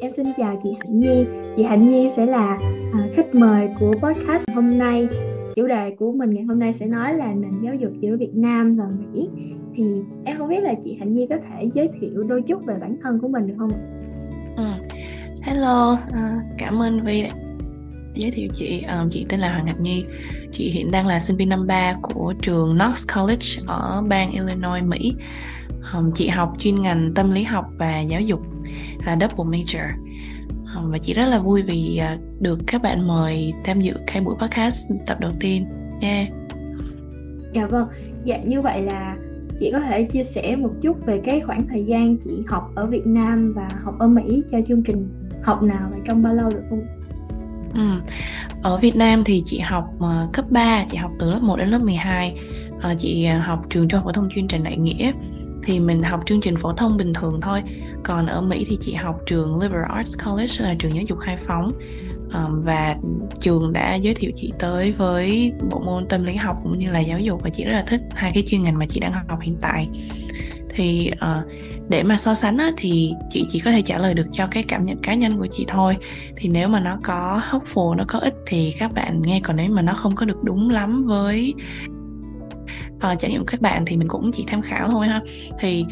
Em xin chào chị Hạnh Nhi. Chị Hạnh Nhi sẽ là à, khách mời của podcast hôm nay. Chủ đề của mình ngày hôm nay sẽ nói là nền giáo dục giữa Việt Nam và Mỹ. Thì em không biết là chị Hạnh Nhi có thể giới thiệu đôi chút về bản thân của mình được không? Ừ. Hello, à, cảm ơn Vi giới thiệu chị à, chị tên là Hoàng hạnh Nhi chị hiện đang là sinh viên năm 3 của trường Knox College ở bang Illinois Mỹ chị học chuyên ngành tâm lý học và giáo dục là double major. Um, và chị rất là vui vì uh, được các bạn mời tham dự cái buổi podcast tập đầu tiên. Yeah dạ vâng. Dạ như vậy là chị có thể chia sẻ một chút về cái khoảng thời gian chị học ở Việt Nam và học ở Mỹ cho chương trình học nào và trong bao lâu được không? Ừ. Ở Việt Nam thì chị học uh, cấp 3, chị học từ lớp 1 đến lớp 12 uh, Chị uh, học trường trung học phổ thông chuyên Trần Đại Nghĩa thì mình học chương trình phổ thông bình thường thôi. Còn ở Mỹ thì chị học trường Liberal Arts College là trường giáo dục khai phóng. Um, và trường đã giới thiệu chị tới với bộ môn tâm lý học cũng như là giáo dục và chị rất là thích hai cái chuyên ngành mà chị đang học hiện tại. Thì uh, để mà so sánh á, thì chị chỉ có thể trả lời được cho cái cảm nhận cá nhân của chị thôi. Thì nếu mà nó có helpful nó có ích thì các bạn nghe còn nếu mà nó không có được đúng lắm với uh, trải nghiệm của các bạn thì mình cũng chỉ tham khảo thôi ha. Thì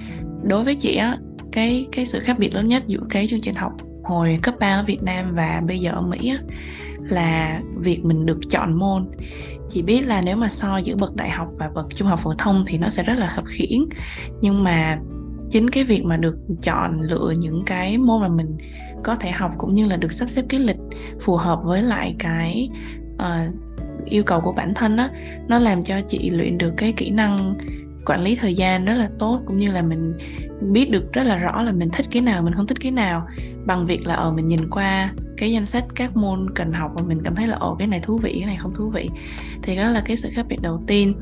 đối với chị á cái cái sự khác biệt lớn nhất giữa cái chương trình học hồi cấp 3 ở Việt Nam và bây giờ ở Mỹ á, là việc mình được chọn môn. Chị biết là nếu mà so giữa bậc đại học và bậc trung học phổ thông thì nó sẽ rất là khập khiễng. Nhưng mà chính cái việc mà được chọn lựa những cái môn mà mình có thể học cũng như là được sắp xếp cái lịch phù hợp với lại cái uh, yêu cầu của bản thân á, nó làm cho chị luyện được cái kỹ năng quản lý thời gian rất là tốt, cũng như là mình biết được rất là rõ là mình thích cái nào, mình không thích cái nào. Bằng việc là ở mình nhìn qua cái danh sách các môn cần học và mình cảm thấy là, ồ, cái này thú vị, cái này không thú vị. Thì đó là cái sự khác biệt đầu tiên.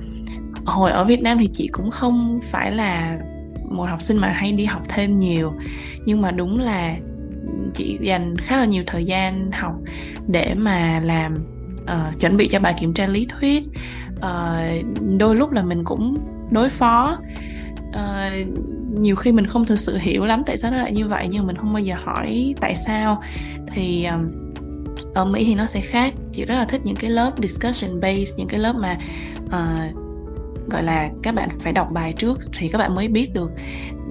Hồi ở Việt Nam thì chị cũng không phải là một học sinh mà hay đi học thêm nhiều, nhưng mà đúng là chị dành khá là nhiều thời gian học để mà làm uh, chuẩn bị cho bài kiểm tra lý thuyết. Uh, đôi lúc là mình cũng đối phó. Uh, nhiều khi mình không thực sự hiểu lắm tại sao nó lại như vậy nhưng mình không bao giờ hỏi tại sao. Thì um, ở Mỹ thì nó sẽ khác. Chị rất là thích những cái lớp discussion based những cái lớp mà uh, gọi là các bạn phải đọc bài trước thì các bạn mới biết được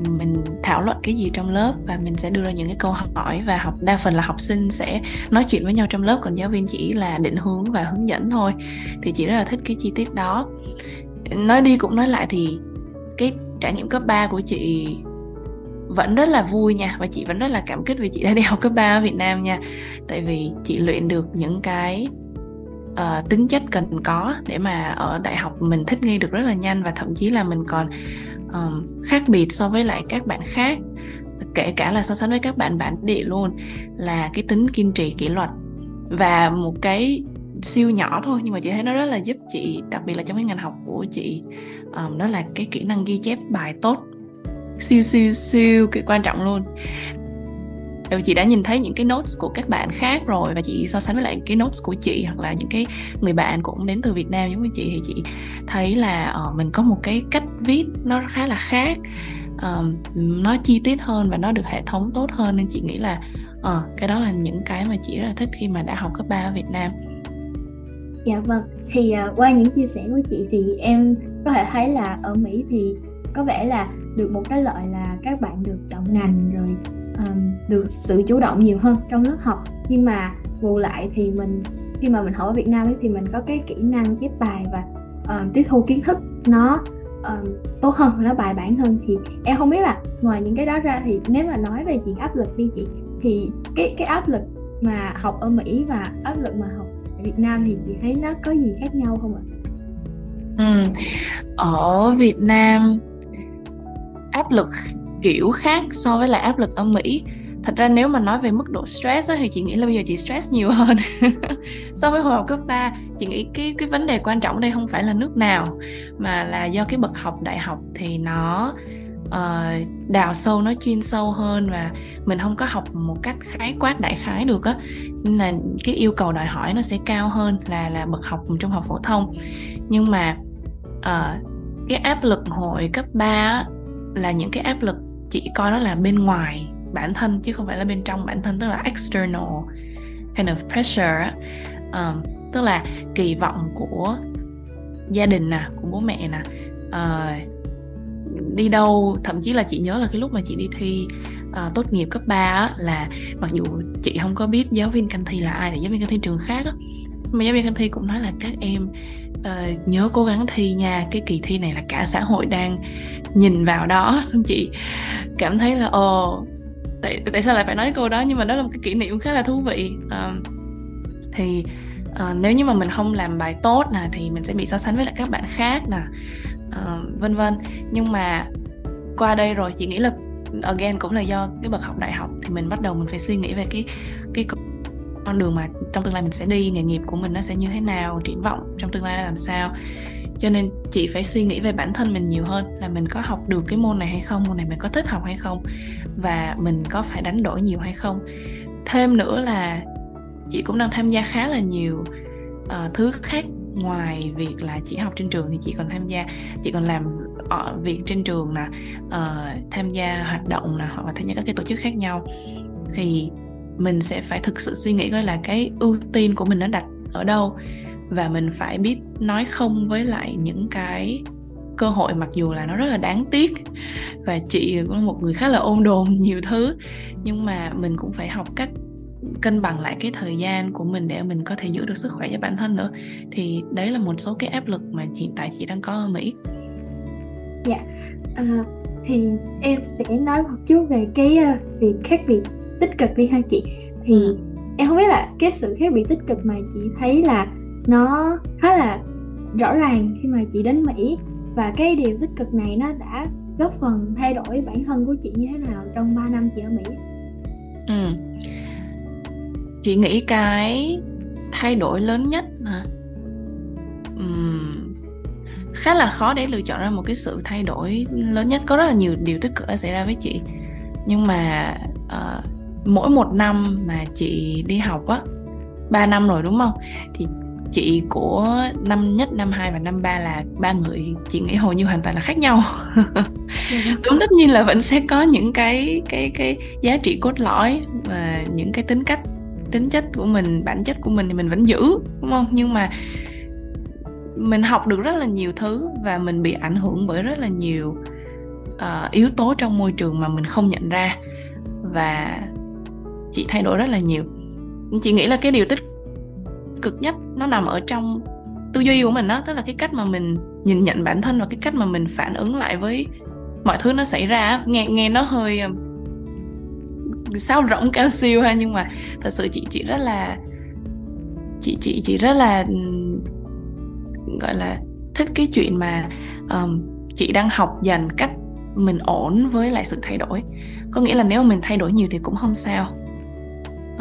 mình thảo luận cái gì trong lớp và mình sẽ đưa ra những cái câu hỏi và học, đa phần là học sinh sẽ nói chuyện với nhau trong lớp, còn giáo viên chỉ là định hướng và hướng dẫn thôi. Thì chị rất là thích cái chi tiết đó. Nói đi cũng nói lại thì cái trải nghiệm cấp 3 của chị vẫn rất là vui nha, và chị vẫn rất là cảm kích vì chị đã đi học cấp 3 ở Việt Nam nha. Tại vì chị luyện được những cái uh, tính chất cần có để mà ở đại học mình thích nghi được rất là nhanh và thậm chí là mình còn um, khác biệt so với lại các bạn khác kể cả là so sánh với các bạn bản địa luôn là cái tính kiên trì kỷ luật và một cái siêu nhỏ thôi nhưng mà chị thấy nó rất là giúp chị đặc biệt là trong cái ngành học của chị um, đó là cái kỹ năng ghi chép bài tốt siêu siêu siêu cái quan trọng luôn chị đã nhìn thấy những cái notes của các bạn khác rồi và chị so sánh với lại cái notes của chị hoặc là những cái người bạn cũng đến từ Việt Nam giống như chị thì chị thấy là uh, mình có một cái cách viết nó khá là khác. Uh, nó chi tiết hơn và nó được hệ thống tốt hơn nên chị nghĩ là uh, cái đó là những cái mà chị rất là thích khi mà đã học cấp 3 ở Việt Nam. Dạ vâng, thì uh, qua những chia sẻ của chị thì em có thể thấy là ở Mỹ thì có vẻ là được một cái lợi là các bạn được chọn ngành rồi um, được sự chủ động nhiều hơn trong lớp học nhưng mà bù lại thì mình khi mà mình học ở Việt Nam ấy, thì mình có cái kỹ năng chép bài và um, tiếp thu kiến thức nó um, tốt hơn nó bài bản hơn thì em không biết là ngoài những cái đó ra thì nếu mà nói về chuyện áp lực đi chị thì cái cái áp lực mà học ở Mỹ và áp lực mà học ở Việt Nam thì chị thấy nó có gì khác nhau không ạ? Ừ. Ở Việt Nam áp lực kiểu khác so với lại áp lực ở Mỹ. Thật ra nếu mà nói về mức độ stress đó, thì chị nghĩ là bây giờ chị stress nhiều hơn. So với hồi học cấp 3 chị nghĩ cái cái vấn đề quan trọng đây không phải là nước nào mà là do cái bậc học đại học thì nó uh, đào sâu nó chuyên sâu hơn và mình không có học một cách khái quát đại khái được á. Nên là cái yêu cầu đòi hỏi nó sẽ cao hơn là là bậc học trung học phổ thông. Nhưng mà uh, cái áp lực hồi cấp 3 á, là những cái áp lực chị coi nó là bên ngoài bản thân chứ không phải là bên trong bản thân tức là external kind of pressure um, tức là kỳ vọng của gia đình nè của bố mẹ nè uh, đi đâu thậm chí là chị nhớ là cái lúc mà chị đi thi uh, tốt nghiệp cấp 3 á, là mặc dù chị không có biết giáo viên canh thi là ai là giáo viên canh thi trường khác á, mà giáo viên khanh thi cũng nói là các em uh, nhớ cố gắng thi nha cái kỳ thi này là cả xã hội đang nhìn vào đó. Xong chị cảm thấy là ồ tại tại sao lại phải nói câu đó? Nhưng mà đó là một cái kỷ niệm khá là thú vị. Uh, thì uh, nếu như mà mình không làm bài tốt nè thì mình sẽ bị so sánh với lại các bạn khác nè uh, vân vân. Nhưng mà qua đây rồi chị nghĩ là again cũng là do cái bậc học đại học thì mình bắt đầu mình phải suy nghĩ về cái cái con đường mà trong tương lai mình sẽ đi nghề nghiệp của mình nó sẽ như thế nào triển vọng trong tương lai là làm sao. Cho nên chị phải suy nghĩ về bản thân mình nhiều hơn là mình có học được cái môn này hay không môn này mình có thích học hay không và mình có phải đánh đổi nhiều hay không. Thêm nữa là chị cũng đang tham gia khá là nhiều uh, thứ khác ngoài việc là chỉ học trên trường thì chị còn tham gia chị còn làm ở việc trên trường nè uh, tham gia hoạt động nè hoặc là tham gia các cái tổ chức khác nhau. Thì mình sẽ phải thực sự suy nghĩ coi là cái ưu tiên của mình nó đặt ở đâu. Và mình phải biết nói không với lại những cái cơ hội mặc dù là nó rất là đáng tiếc. Và chị cũng là một người khá là ôn đồn nhiều thứ. Nhưng mà mình cũng phải học cách cân bằng lại cái thời gian của mình để mình có thể giữ được sức khỏe cho bản thân nữa. Thì đấy là một số cái áp lực mà hiện tại chị đang có ở Mỹ. Dạ, à, thì em sẽ nói một chút về cái uh, việc khác biệt tích cực đi ha chị. Thì ừ. em không biết là cái sự khác biệt tích cực mà chị thấy là nó khá là rõ ràng khi mà chị đến Mỹ và cái điều tích cực này nó đã góp phần thay đổi bản thân của chị như thế nào trong 3 năm chị ở Mỹ? Ừ chị nghĩ cái thay đổi lớn nhất hả uhm, khá là khó để lựa chọn ra một cái sự thay đổi lớn nhất có rất là nhiều điều tích cực đã xảy ra với chị nhưng mà uh, mỗi một năm mà chị đi học á 3 năm rồi đúng không? Thì chị của năm nhất năm 2 và năm 3 là ba người chị nghĩ hầu như hoàn toàn là khác nhau. Dạ. đúng tất nhiên là vẫn sẽ có những cái cái cái giá trị cốt lõi và những cái tính cách tính chất của mình bản chất của mình thì mình vẫn giữ đúng không? Nhưng mà mình học được rất là nhiều thứ và mình bị ảnh hưởng bởi rất là nhiều uh, yếu tố trong môi trường mà mình không nhận ra. Và chị thay đổi rất là nhiều. Chị nghĩ là cái điều tích cực nhất nó nằm ở trong tư duy của mình đó tức là cái cách mà mình nhìn nhận bản thân và cái cách mà mình phản ứng lại với mọi thứ nó xảy ra nghe nghe nó hơi ờ, sao rỗng cao siêu ha nhưng mà thật sự chị chị rất là chị chị chị rất là gọi là thích cái chuyện mà um, chị đang học dần cách mình ổn với lại sự thay đổi. Có nghĩa là nếu mà mình thay đổi nhiều thì cũng không sao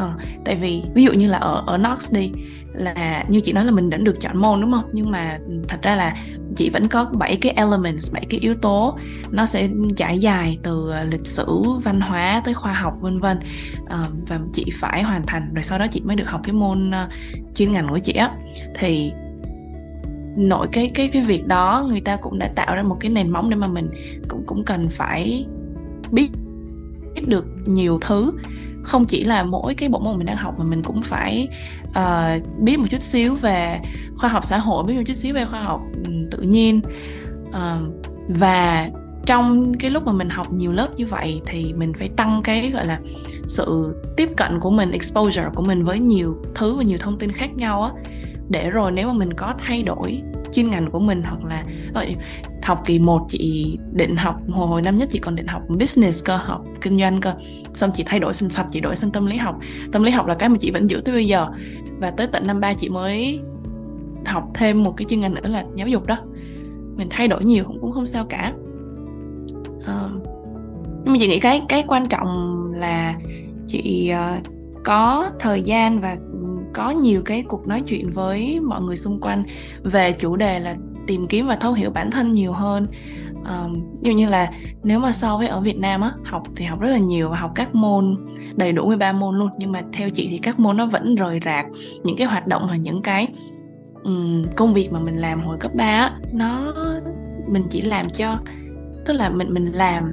à, tại vì ví dụ như là ở ở Knox đi là như chị nói là mình đã được chọn môn đúng không? Nhưng mà thật ra là chị vẫn có bảy cái elements bảy cái yếu tố. Nó sẽ trải dài từ lịch sử văn hóa tới khoa học vân vân. À, và chị phải hoàn thành rồi sau đó chị mới được học cái môn uh, chuyên ngành của chị á. Thì nội cái cái cái việc đó người ta cũng đã tạo ra một cái nền móng để mà mình cũng cũng cần phải biết biết được nhiều thứ không chỉ là mỗi cái bộ môn mình đang học mà mình cũng phải uh, biết một chút xíu về khoa học xã hội biết một chút xíu về khoa học tự nhiên. Uh, và trong cái lúc mà mình học nhiều lớp như vậy thì mình phải tăng cái gọi là sự tiếp cận của mình exposure của mình với nhiều thứ và nhiều thông tin khác nhau á. Để rồi nếu mà mình có thay đổi chuyên ngành của mình hoặc là ờ, học kỳ 1 chị định học hồi năm nhất chị còn định học business cơ học kinh doanh cơ. Xong chị thay đổi sang sạch chị đổi sang tâm lý học. Tâm lý học là cái mà chị vẫn giữ tới bây giờ. Và tới tận năm ba chị mới học thêm một cái chuyên ngành nữa là giáo dục đó. Mình thay đổi nhiều cũng cũng không sao cả. Uh, nhưng mà chị nghĩ cái cái quan trọng là chị uh, có thời gian và ừ, có nhiều cái cuộc nói chuyện với mọi người xung quanh về chủ đề là tìm kiếm và thấu hiểu bản thân nhiều hơn. Um, như như là nếu mà so với ở Việt Nam á học thì học rất là nhiều và học các môn đầy đủ 13 môn luôn. Nhưng mà theo chị thì các môn nó vẫn rời rạc những cái hoạt động và những cái um, công việc mà mình làm hồi cấp 3 á nó mình chỉ làm cho tức là mình mình làm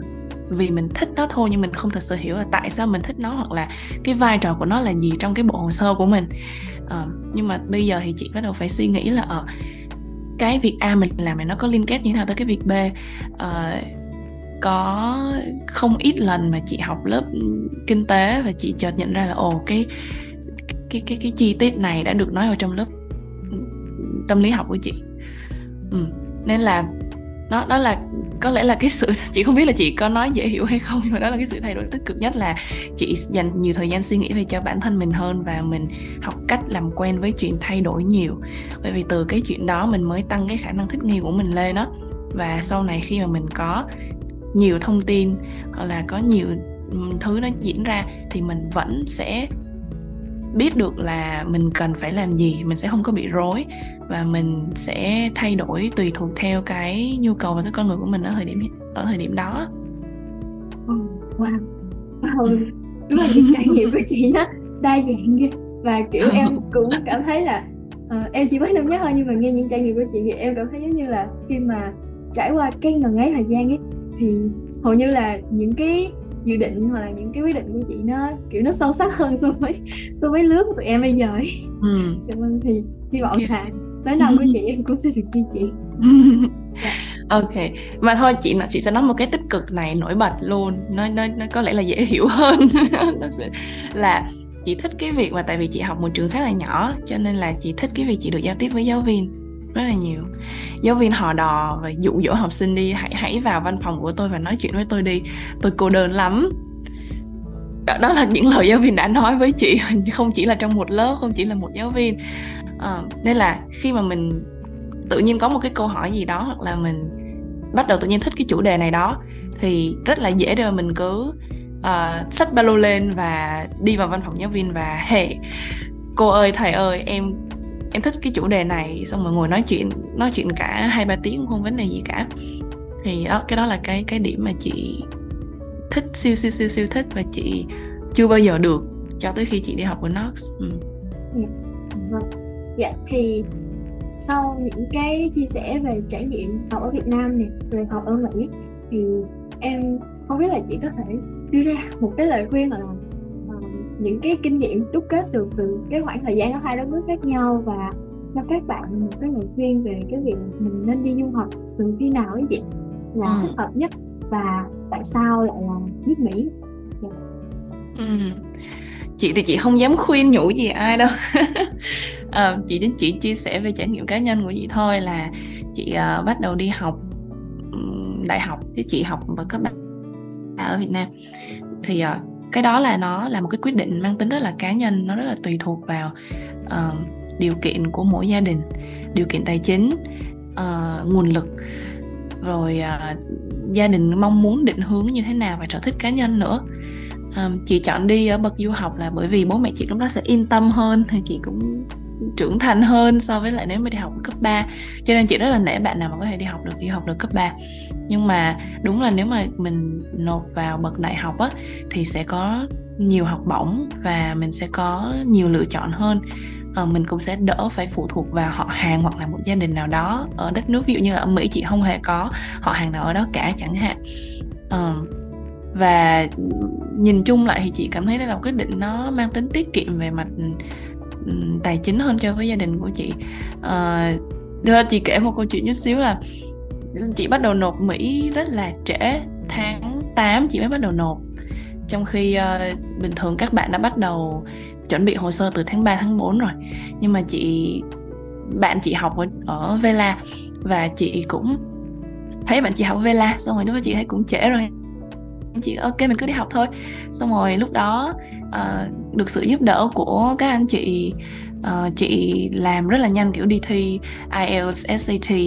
vì mình thích nó thôi nhưng mình không thật sự hiểu là tại sao mình thích nó hoặc là cái vai trò của nó là gì trong cái bộ hồ sơ của mình. Uh, nhưng mà bây giờ thì chị bắt đầu phải suy nghĩ là ở uh, cái việc A mình làm này nó có liên kết như thế nào tới cái việc B uh, có không ít lần mà chị học lớp kinh tế và chị chợt nhận ra là ồ cái cái cái cái chi tiết này đã được nói ở trong lớp tâm lý học của chị ừ. nên là đó đó là, có lẽ là cái sự, chị không biết là chị có nói dễ hiểu hay không, nhưng mà đó là cái sự thay đổi tích cực nhất là chị dành nhiều thời gian suy nghĩ về cho bản thân mình hơn và mình học cách làm quen với chuyện thay đổi nhiều. Bởi vì từ cái chuyện đó mình mới tăng cái khả năng thích nghi của mình lên đó và sau này khi mà mình có nhiều thông tin hoặc là có nhiều thứ nó diễn ra thì mình vẫn sẽ biết được là mình cần phải làm gì mình sẽ không có bị rối và mình sẽ thay đổi tùy thuộc theo cái nhu cầu và cái con người của mình ở thời điểm ở thời điểm đó. Wow. Wow. Đúng là những trải nghiệm của chị nó đa dạng ghê. Và kiểu em cũng cảm thấy là uh, em chỉ mới năm nhất thôi nhưng mà nghe những trải nghiệm của chị thì em cảm thấy giống như là khi mà trải qua cái ngần ấy thời gian ấy thì hầu như là những cái dự định hoặc là những cái quyết định của chị nó kiểu nó sâu sắc hơn so với so với lứa của tụi em bây giờ ấy. Ừ. Dạ vâng thì hy vọng là tới năm của chị em cũng sẽ được như chị. ok mà thôi chị chị sẽ nói một cái tích cực này nổi bật luôn nó nó, nó có lẽ là dễ hiểu hơn nó sẽ là chị thích cái việc mà tại vì chị học một trường khá là nhỏ cho nên là chị thích cái việc chị được giao tiếp với giáo viên rất là nhiều. Giáo viên hò đò và dụ dỗ học sinh đi hãy hãy vào văn phòng của tôi và nói chuyện với tôi đi. Tôi cô đơn lắm. Đó, đó là những lời giáo viên đã nói với chị không chỉ là trong một lớp không chỉ là một giáo viên. À, nên là khi mà mình tự nhiên có một cái câu hỏi gì đó hoặc là mình bắt đầu tự nhiên thích cái chủ đề này đó thì rất là dễ để mà mình cứ uh, xách ba lô lên và đi vào văn phòng giáo viên và hệ hey, cô ơi thầy ơi em em thích cái chủ đề này xong rồi ngồi nói chuyện nói chuyện cả hai ba tiếng không vấn đề gì cả. Thì đó cái đó là cái cái điểm mà chị thích siêu siêu siêu siêu thích và chị chưa bao giờ được cho tới khi chị đi học ở Knox. Ừ. dạ, vâng. dạ thì sau những cái chia sẻ về trải nghiệm học ở Việt Nam này về học ở Mỹ thì em không biết là chị có thể đưa ra một cái lời khuyên hoặc là những cái kinh nghiệm đúc kết được từ cái khoảng thời gian ở hai đất nước khác nhau và cho các bạn một cái lời khuyên về cái việc mình nên đi du học từ khi nào ấy vậy là ừ. thích hợp nhất và tại sao lại là nước Mỹ yeah. Dạ. ừ. chị thì chị không dám khuyên nhủ gì ai đâu à, chị đến chị chia sẻ về trải nghiệm cá nhân của chị thôi là chị uh, bắt đầu đi học đại học thì chị học ở các bạn ở Việt Nam thì uh, cái đó là nó là một cái quyết định mang tính rất là cá nhân nó rất là tùy thuộc vào uh, điều kiện của mỗi gia đình điều kiện tài chính uh, nguồn lực. Rồi uh, gia đình mong muốn định hướng như thế nào và sở thích cá nhân nữa. Um, chị chọn đi ở bậc du học là bởi vì bố mẹ chị lúc đó sẽ yên tâm hơn thì chị cũng trưởng thành hơn so với lại nếu mà đi học cấp 3 cho nên chị rất là nể bạn nào mà có thể đi học được đi học được cấp 3 nhưng mà đúng là nếu mà mình nộp vào bậc đại học á thì sẽ có nhiều học bổng và mình sẽ có nhiều lựa chọn hơn. À, mình cũng sẽ đỡ phải phụ thuộc vào họ hàng hoặc là một gia đình nào đó ở đất nước. Ví dụ như là ở Mỹ chị không hề có họ hàng nào ở đó cả chẳng hạn. À, và nhìn chung lại thì chị cảm thấy đây là một quyết định nó mang tính tiết kiệm về mặt Ừ, tài chính hơn cho với gia đình của chị. À, chị kể một câu chuyện chút xíu là chị bắt đầu nộp Mỹ rất là trễ tháng 8 chị mới bắt đầu nộp. Trong khi uh, bình thường các bạn đã bắt đầu chuẩn bị hồ sơ từ tháng 3 tháng 4 rồi. Nhưng mà chị bạn chị học ở, ở Vela và chị cũng thấy bạn chị học Vela xong rồi lúc đó chị thấy cũng trễ rồi. Chị ok mình cứ đi học thôi. Xong rồi lúc đó uh, được sự giúp đỡ của các anh chị. Uh, chị làm rất là nhanh kiểu đi thi IELTS SAT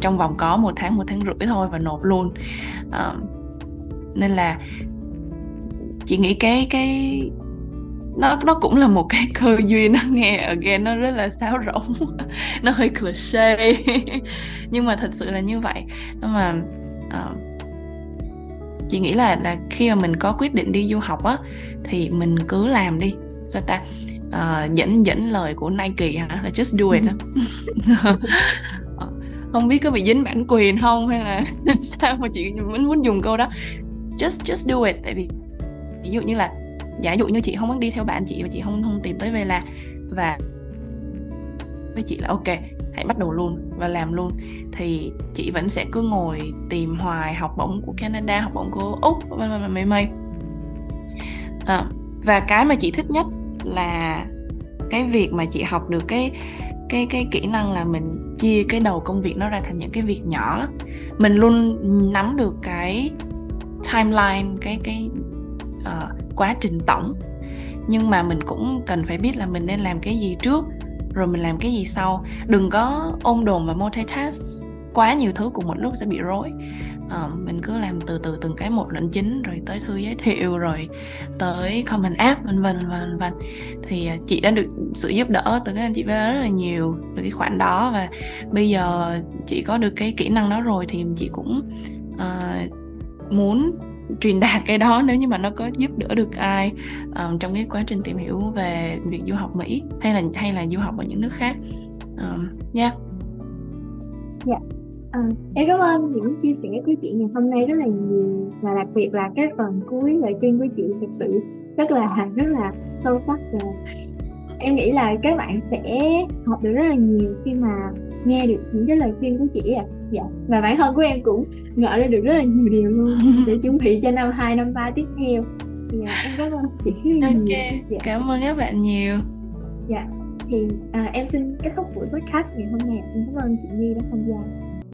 trong vòng có một tháng một tháng rưỡi thôi và nộp luôn. Uh, nên là chị nghĩ cái cái nó nó cũng là một cái cơ duyên. Nó nghe again nó rất là sáo rỗng. Nó hơi cliché. Nhưng mà thật sự là như vậy. Nhưng mà uh, chị nghĩ là là khi mà mình có quyết định đi du học á thì mình cứ làm đi. Sao ta? Uh, dẫn dẫn lời của Nike hả? Là just do it không biết có bị dính bản quyền không hay là sao mà chị muốn muốn dùng câu đó? Just just do it. Tại vì ví dụ như là giả dụ như chị không muốn đi theo bạn chị và chị không không tìm tới Vela và với chị là ok hãy bắt đầu luôn và làm luôn. Thì chị vẫn sẽ cứ ngồi tìm hoài học bổng của Canada học bổng của úc và mây mây. À, và cái mà chị thích nhất là cái việc mà chị học được cái cái cái kỹ năng là mình chia cái đầu công việc nó ra thành những cái việc nhỏ. Mình luôn nắm được cái timeline cái cái uh, quá trình tổng. Nhưng mà mình cũng cần phải biết là mình nên làm cái gì trước rồi mình làm cái gì sau? Đừng có ôm đồn và multitask. Quá nhiều thứ cùng một lúc sẽ bị rối. À, mình cứ làm từ từ từng cái một lệnh chính rồi tới thư giới thiệu rồi tới comment app vân vân vân vân thì à, chị đã được sự giúp đỡ từ các anh chị rất là nhiều từ cái khoản đó. Và bây giờ chị có được cái kỹ năng đó rồi thì chị cũng uh, muốn truyền đạt cái đó nếu như mà nó có giúp đỡ được ai um, trong cái quá trình tìm hiểu về việc du học Mỹ hay là hay là du học ở những nước khác um, yeah. Yeah. À, em cảm ơn những chia sẻ của chị ngày hôm nay rất là nhiều và đặc biệt là cái phần cuối lời khuyên của chị thực sự rất là rất là sâu sắc và em nghĩ là các bạn sẽ học được rất là nhiều khi mà nghe được những cái lời khuyên của chị ạ à dạ. Và bản thân của em cũng ngỡ ra được rất là nhiều điều luôn. Để chuẩn bị cho năm 2, năm 3 tiếp theo. Dạ em cảm ơn chị rất là okay. nhiều. Dạ. cảm ơn các bạn nhiều. Dạ. Thì à, em xin kết thúc buổi podcast ngày hôm nay. Em cảm ơn chị Nhi đã tham gia